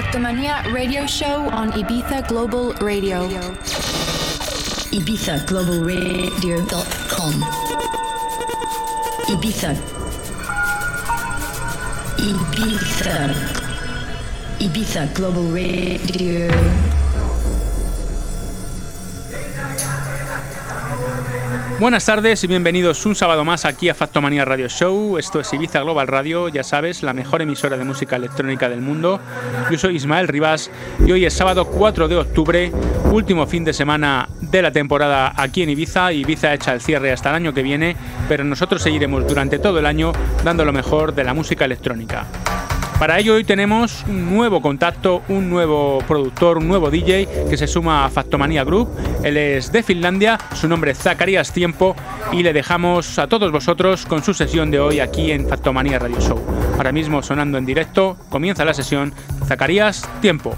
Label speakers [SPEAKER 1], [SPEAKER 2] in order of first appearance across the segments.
[SPEAKER 1] Factomania radio show on Ibiza Global Radio.
[SPEAKER 2] Ibiza Global Radio.com. Ibiza. Ibiza. Ibiza Global Radio.
[SPEAKER 3] Buenas tardes y bienvenidos un sábado más aquí a Factomanía Radio Show. Esto es Ibiza Global Radio, ya sabes, la mejor emisora de música electrónica del mundo. Yo soy Ismael Rivas y hoy es sábado 4 de octubre, último fin de semana de la temporada aquí en Ibiza. Ibiza echa el cierre hasta el año que viene, pero nosotros seguiremos durante todo el año dando lo mejor de la música electrónica. Para ello hoy tenemos un nuevo contacto, un nuevo productor, un nuevo DJ que se suma a Factomanía Group. Él es de Finlandia, su nombre es Zacarías Tiempo y le dejamos a todos vosotros con su sesión de hoy aquí en Factomanía Radio Show. Ahora mismo sonando en directo, comienza la sesión Zacarías Tiempo.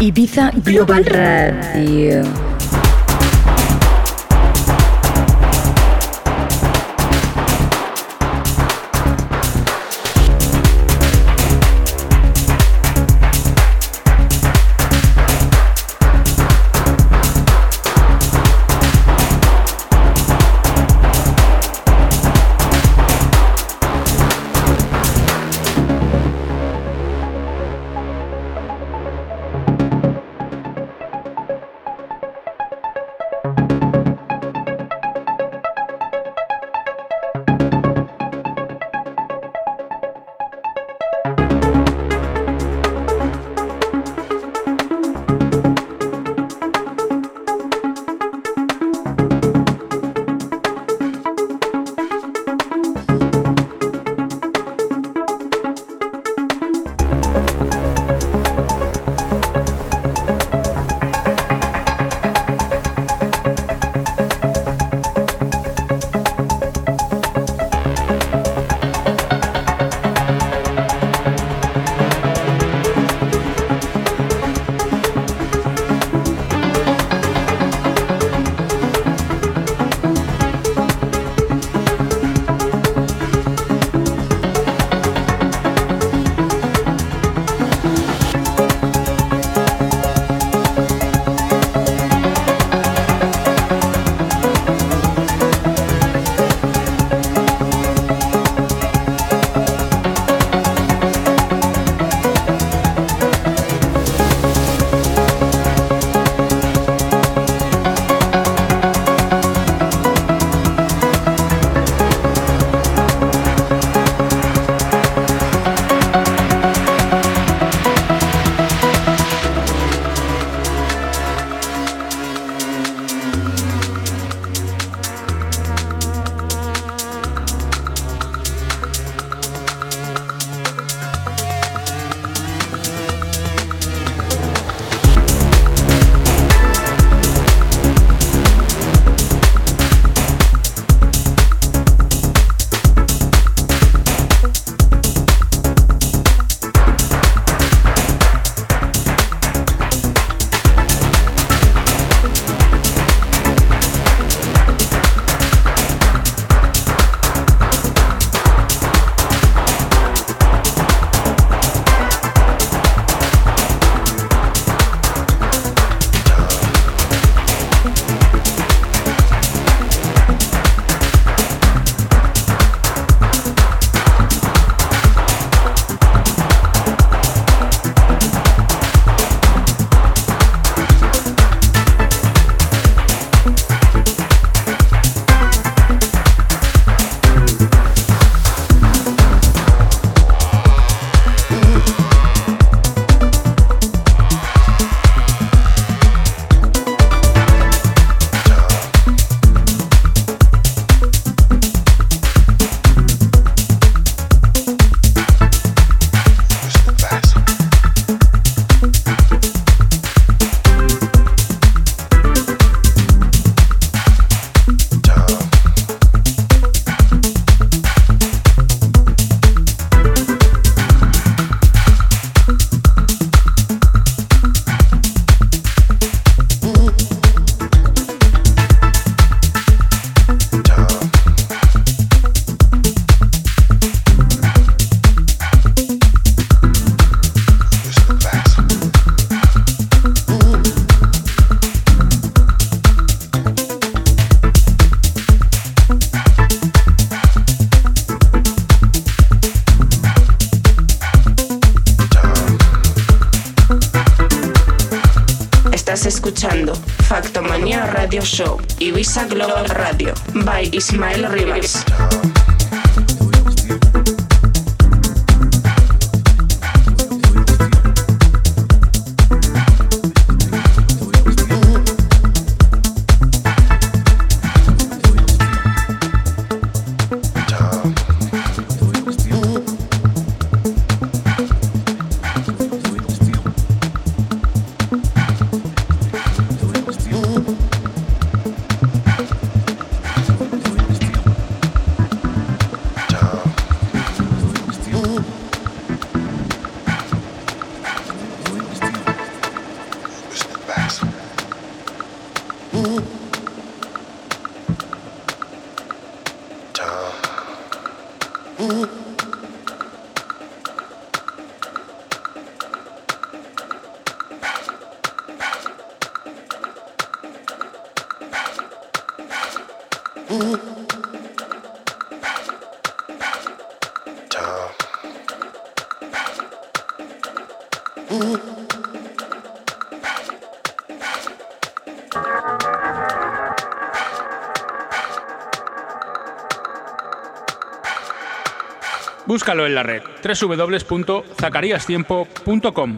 [SPEAKER 2] Ibiza Global Radio.
[SPEAKER 4] Rivas.
[SPEAKER 3] Búscalo en la red www.zacariastiempo.com.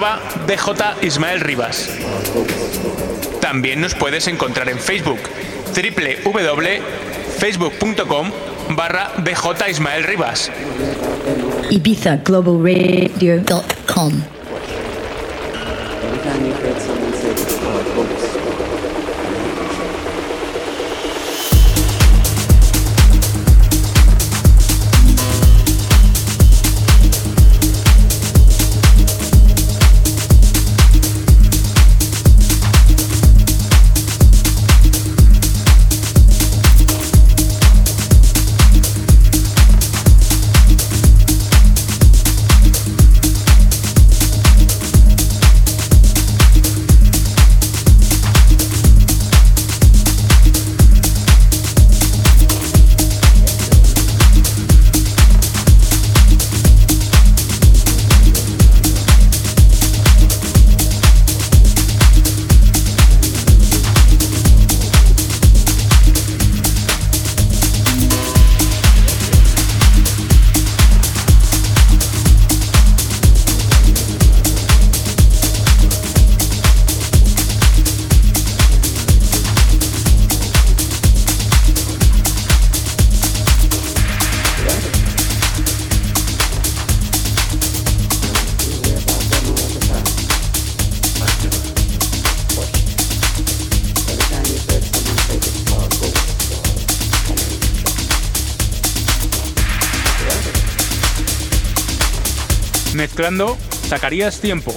[SPEAKER 3] BJ Ismael Rivas. También nos puedes encontrar en Facebook, www.facebook.com barra BJ Ismael Rivas.
[SPEAKER 2] Ibiza Global Radio.com.
[SPEAKER 3] Mezclando, sacarías tiempo.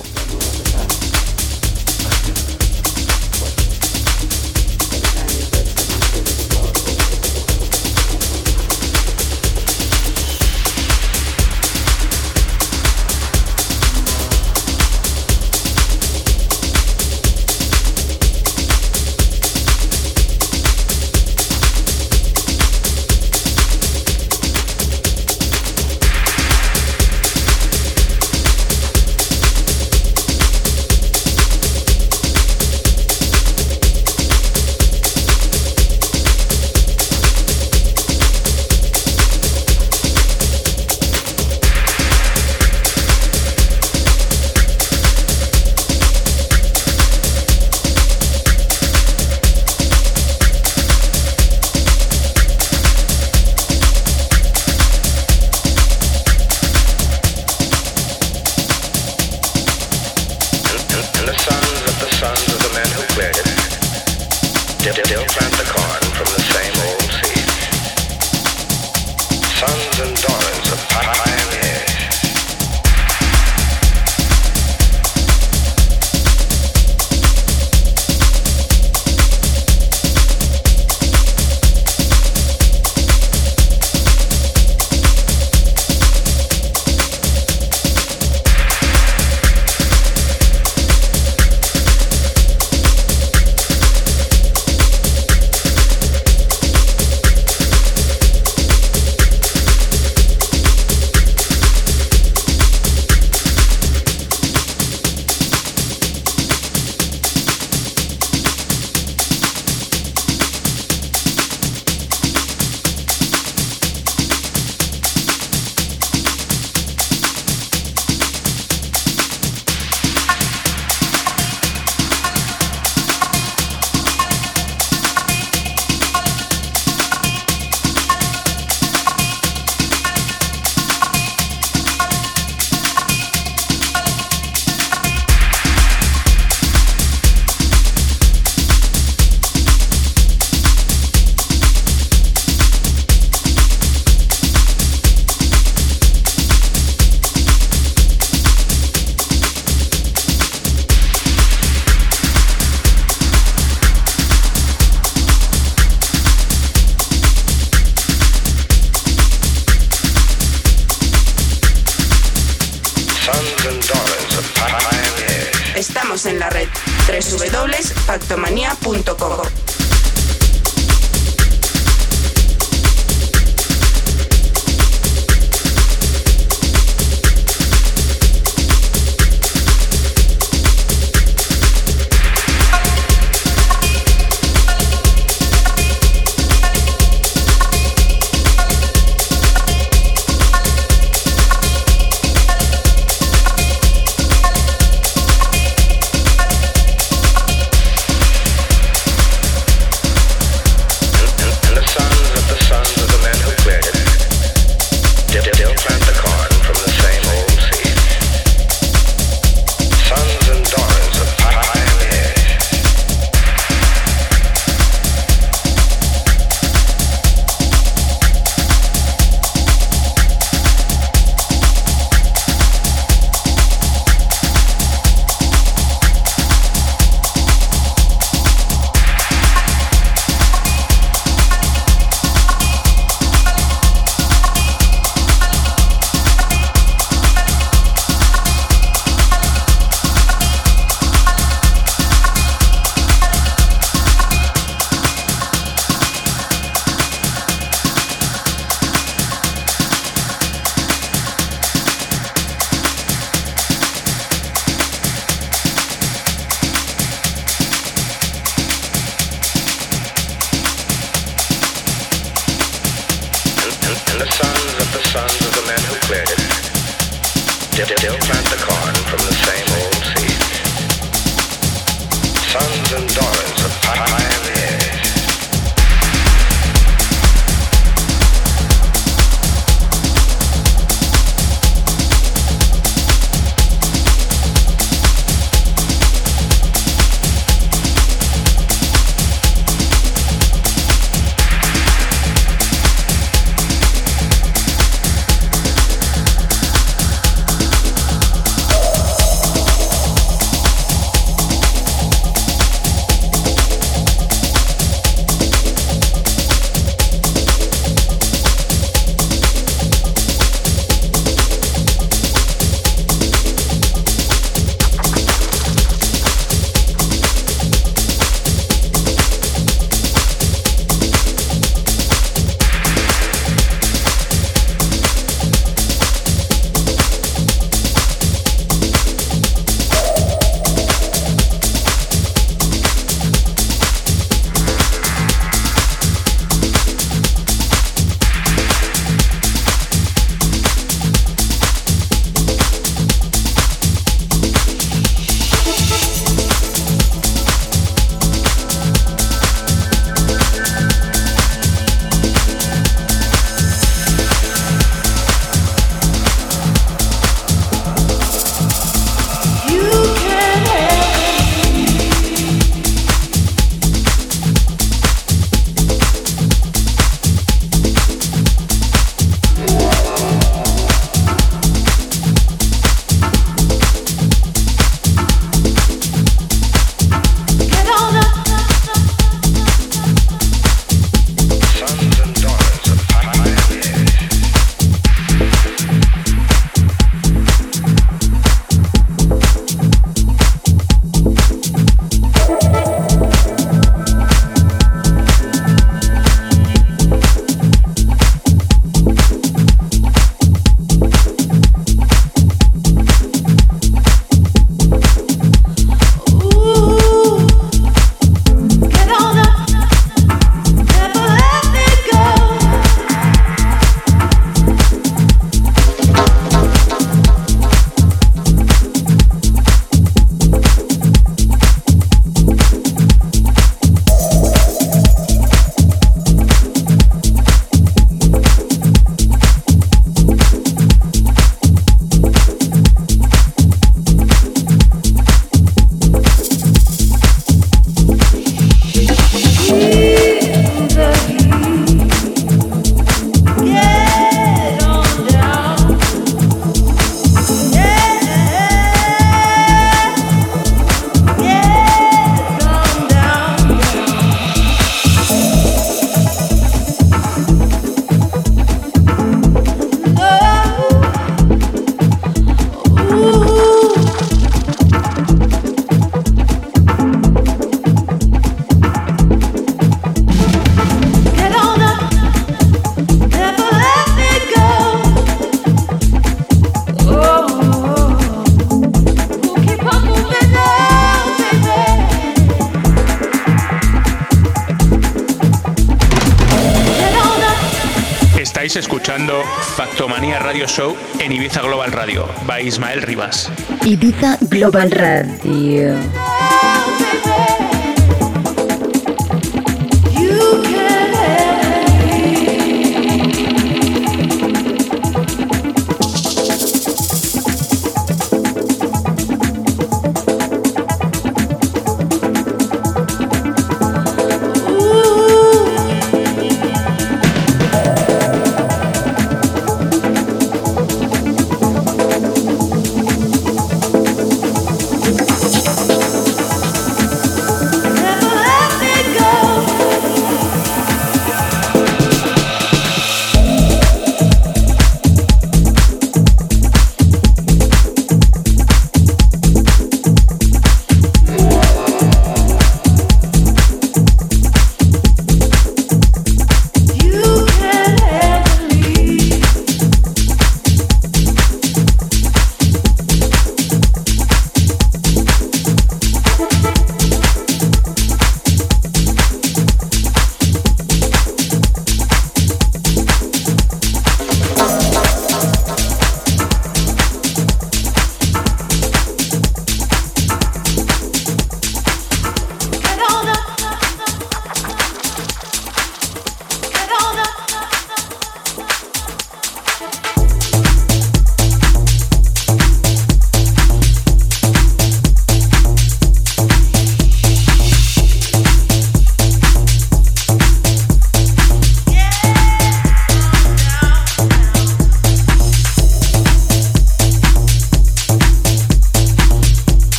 [SPEAKER 3] Show en Ibiza Global Radio, by Ismael Rivas.
[SPEAKER 2] Ibiza Global Radio.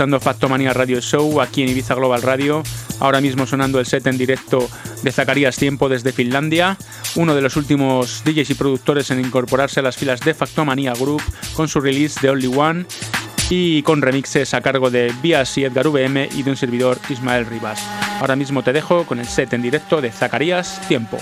[SPEAKER 3] Escuchando Factomania Radio Show aquí en Ibiza Global Radio, ahora mismo sonando el set en directo de Zacarías Tiempo desde Finlandia, uno de los últimos DJs y productores en incorporarse a las filas de Factomania Group con su release de Only One y con remixes a cargo de Bias y Edgar VM y de un servidor Ismael Rivas. Ahora mismo te dejo con el set en directo de Zacarías Tiempo.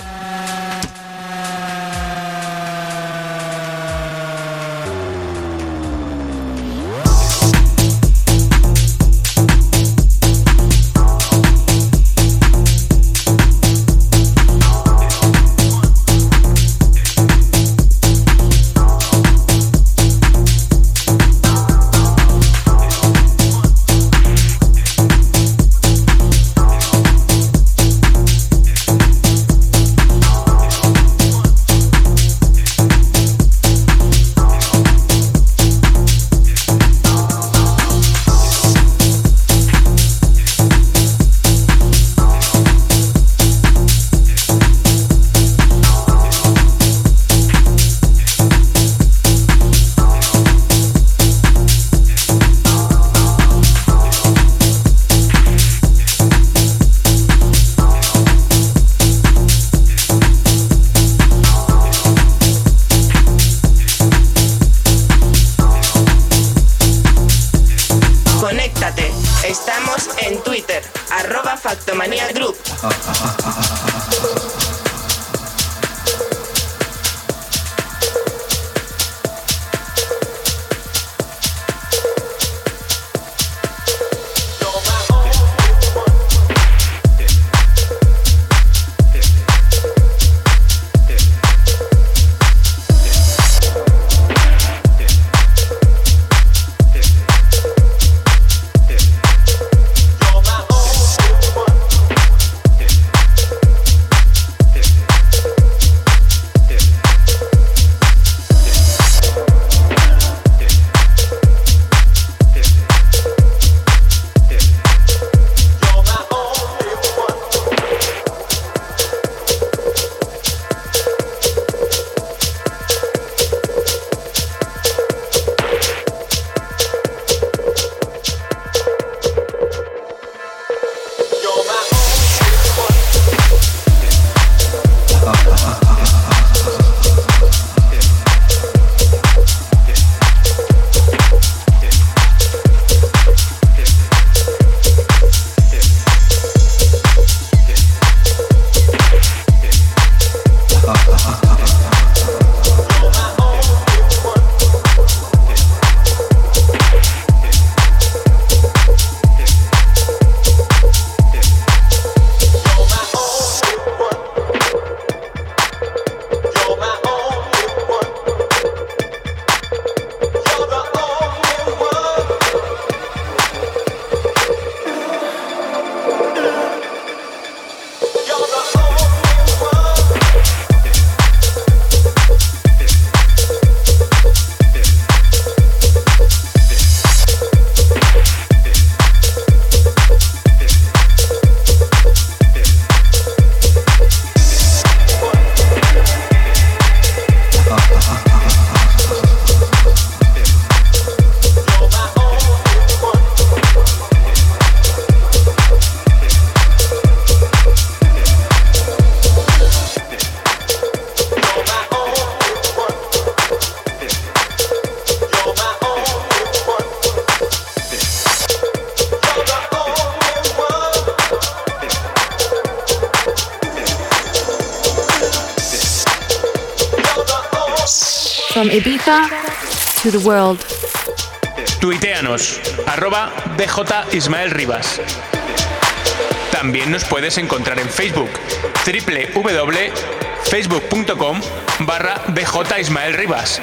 [SPEAKER 1] World.
[SPEAKER 3] Tuiteanos, arroba BJ Ismael Rivas. También nos puedes encontrar en Facebook, www.facebook.com barra BJ Ismael Rivas.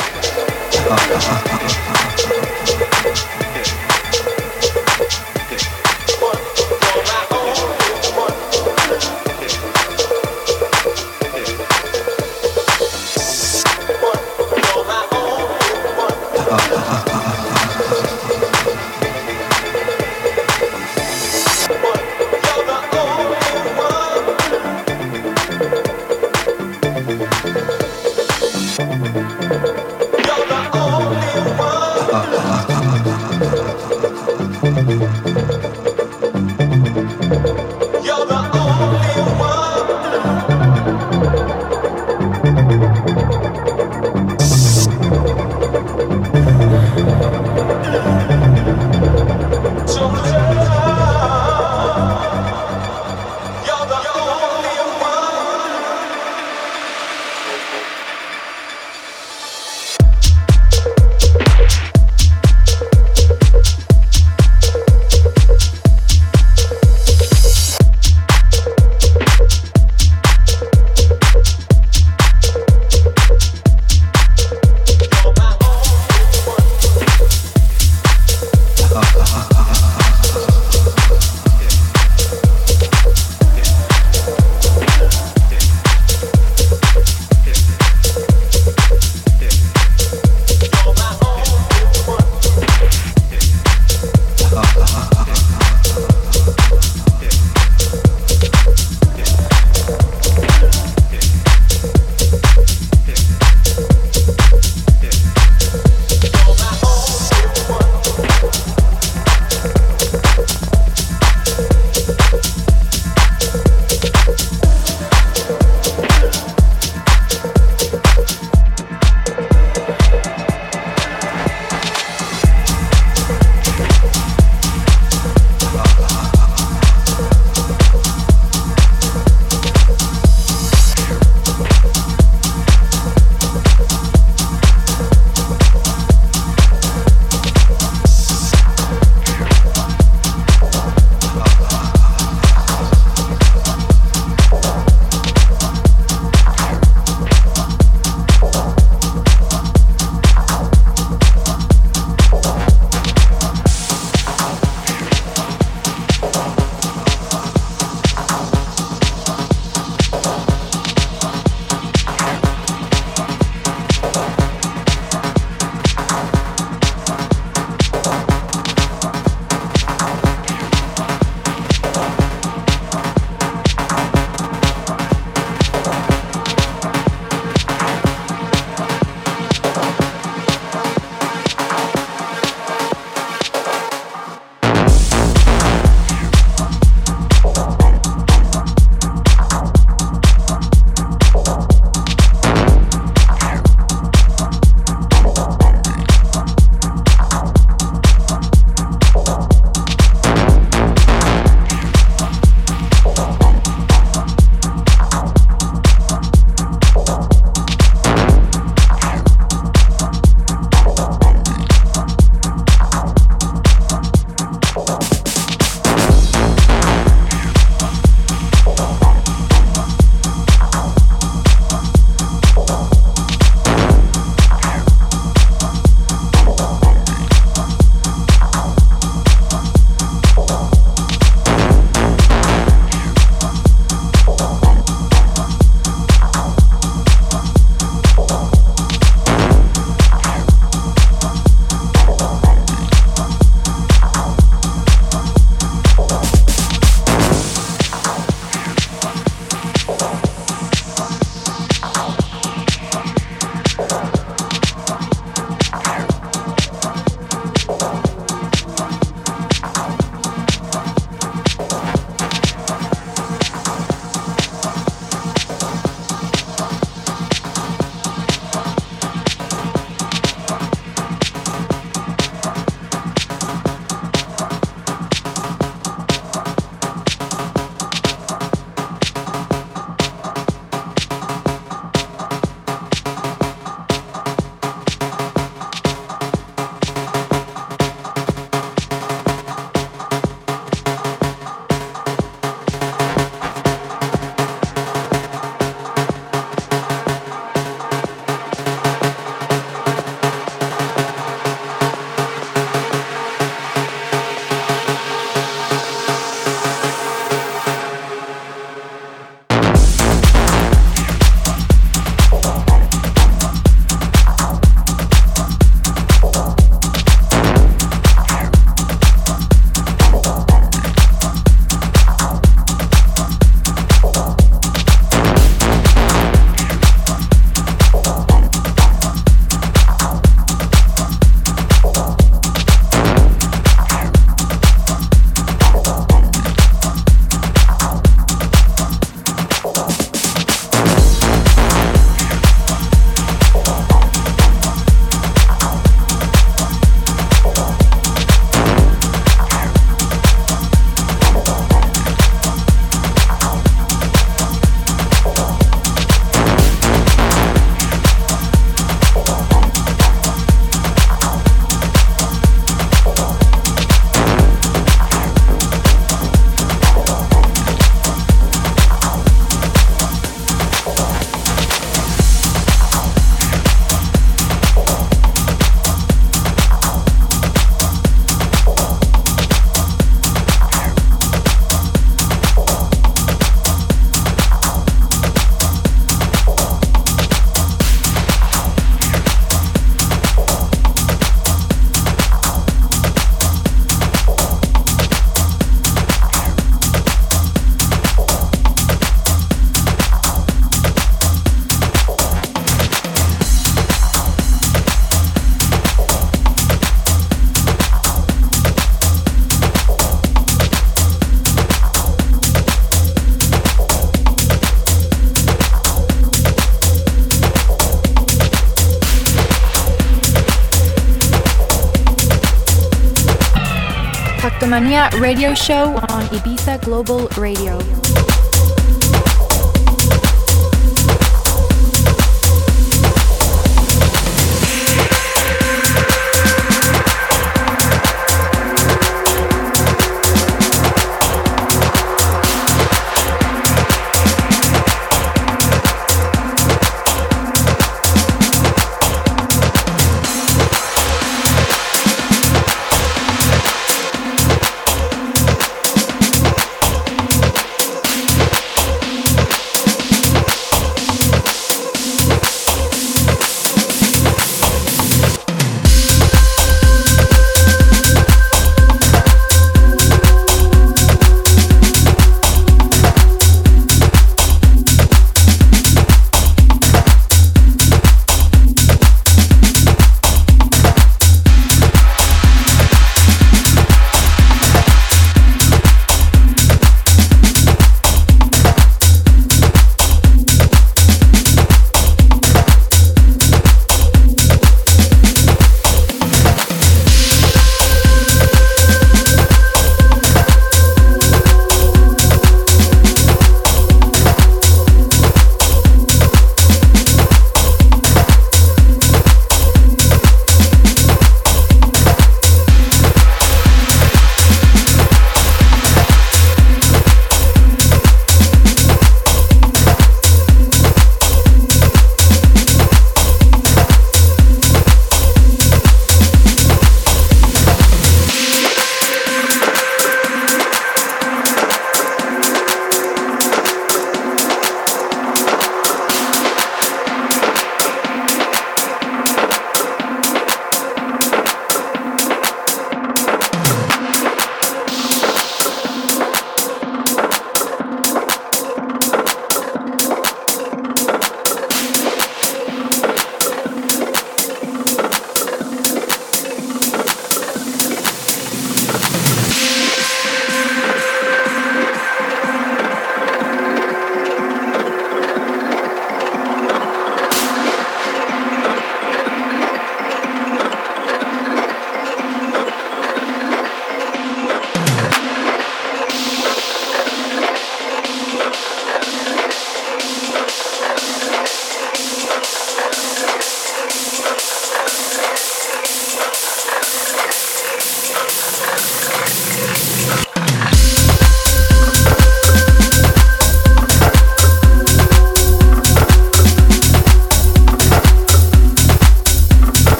[SPEAKER 1] Factomania Radio Show on Ibiza Global Radio.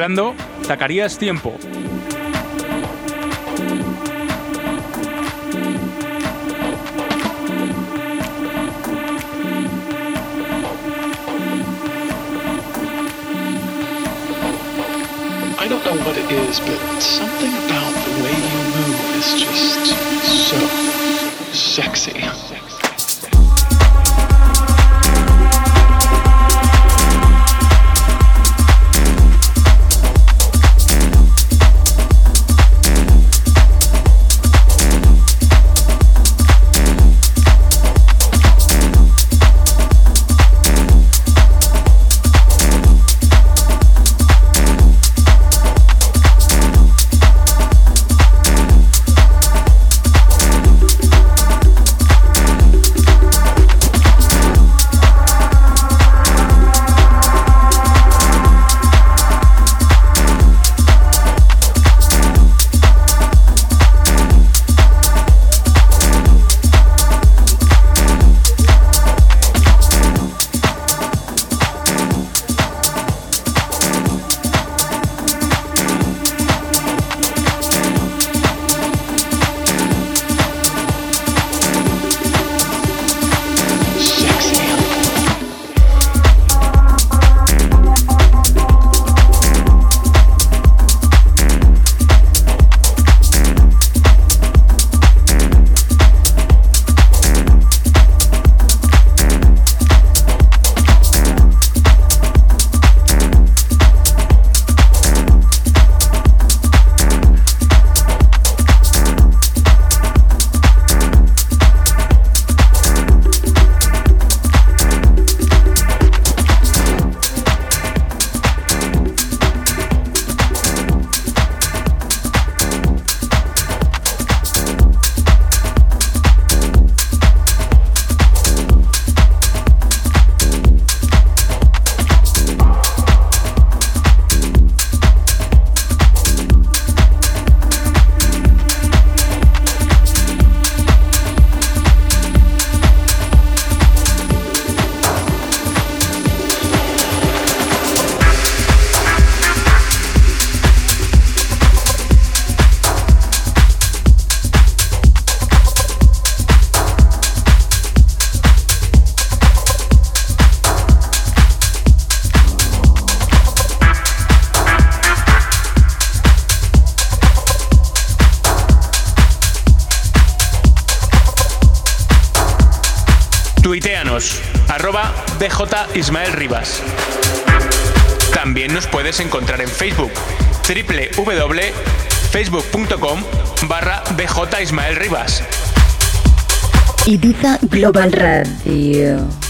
[SPEAKER 3] Mezclando Tiempo.
[SPEAKER 5] I don't know what it is, but something about the way you move is just so. Sexy.
[SPEAKER 3] Ismael Rivas. También nos puedes encontrar en Facebook, www.facebook.com barra BJ Ismael Rivas.
[SPEAKER 2] Ibiza Global Radio.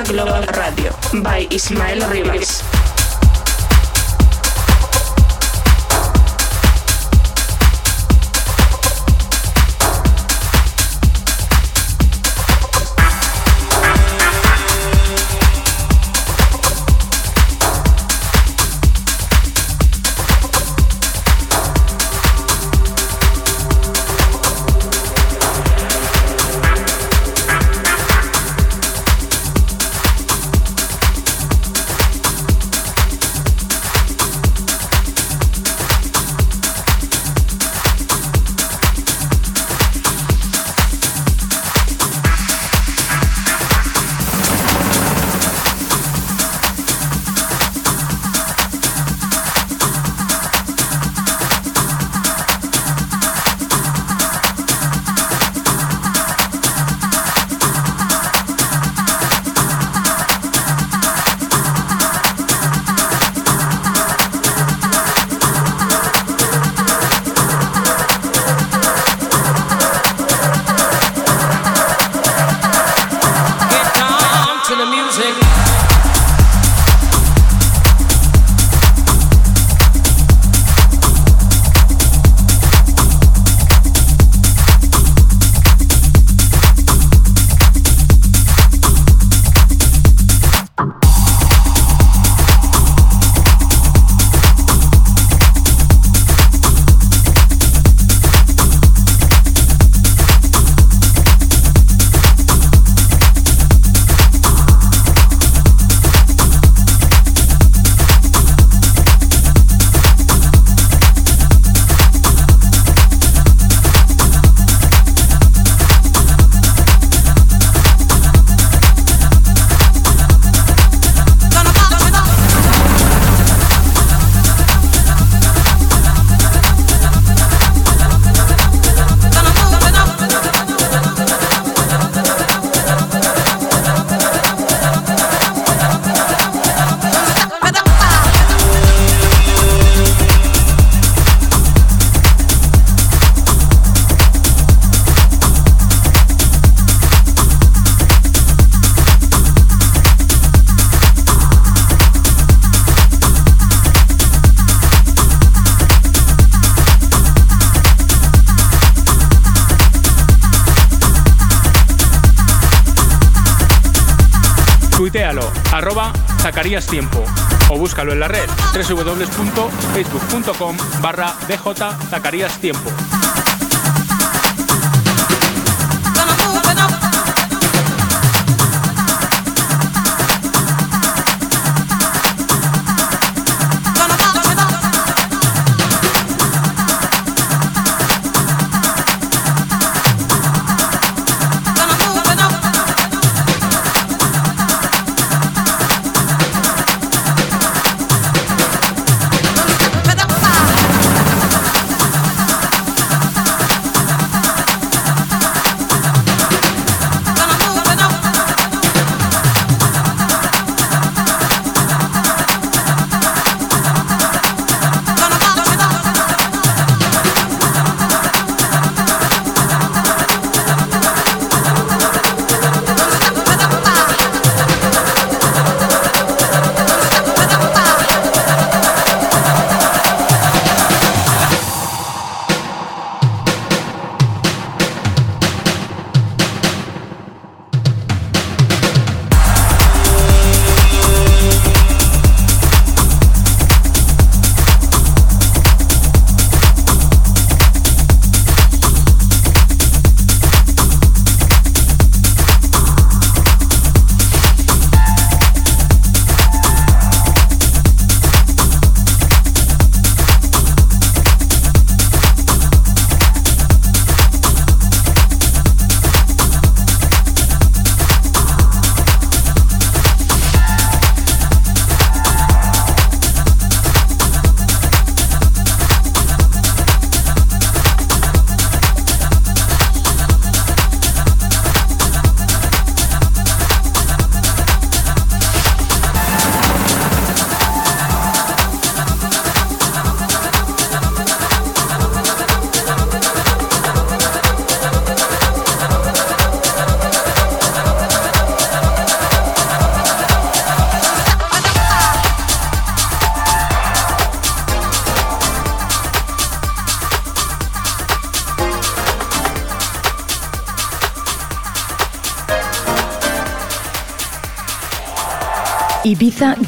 [SPEAKER 4] Global Radio, by Ismael Rivas.
[SPEAKER 3] Zacarías Tiempo o búscalo en la red www.facebook.com barra DJ Zacarías Tiempo.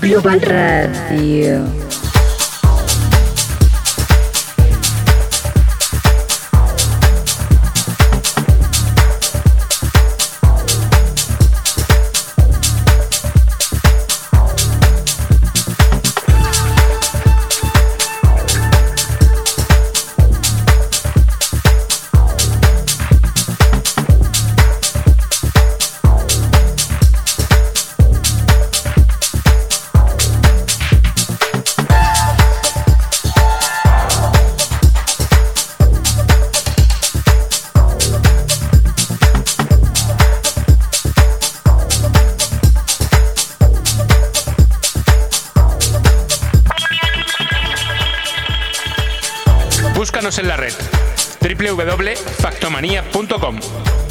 [SPEAKER 2] Global Radio.
[SPEAKER 3] Búscanos en la red www.factomanía.com.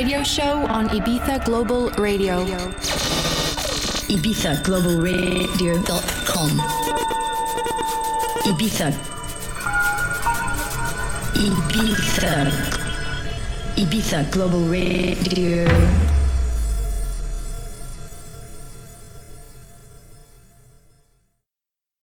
[SPEAKER 1] radio show on Ibiza Global Radio.
[SPEAKER 2] Ibiza Global Radio.com. Ibiza. Ibiza. Ibiza Global Radio.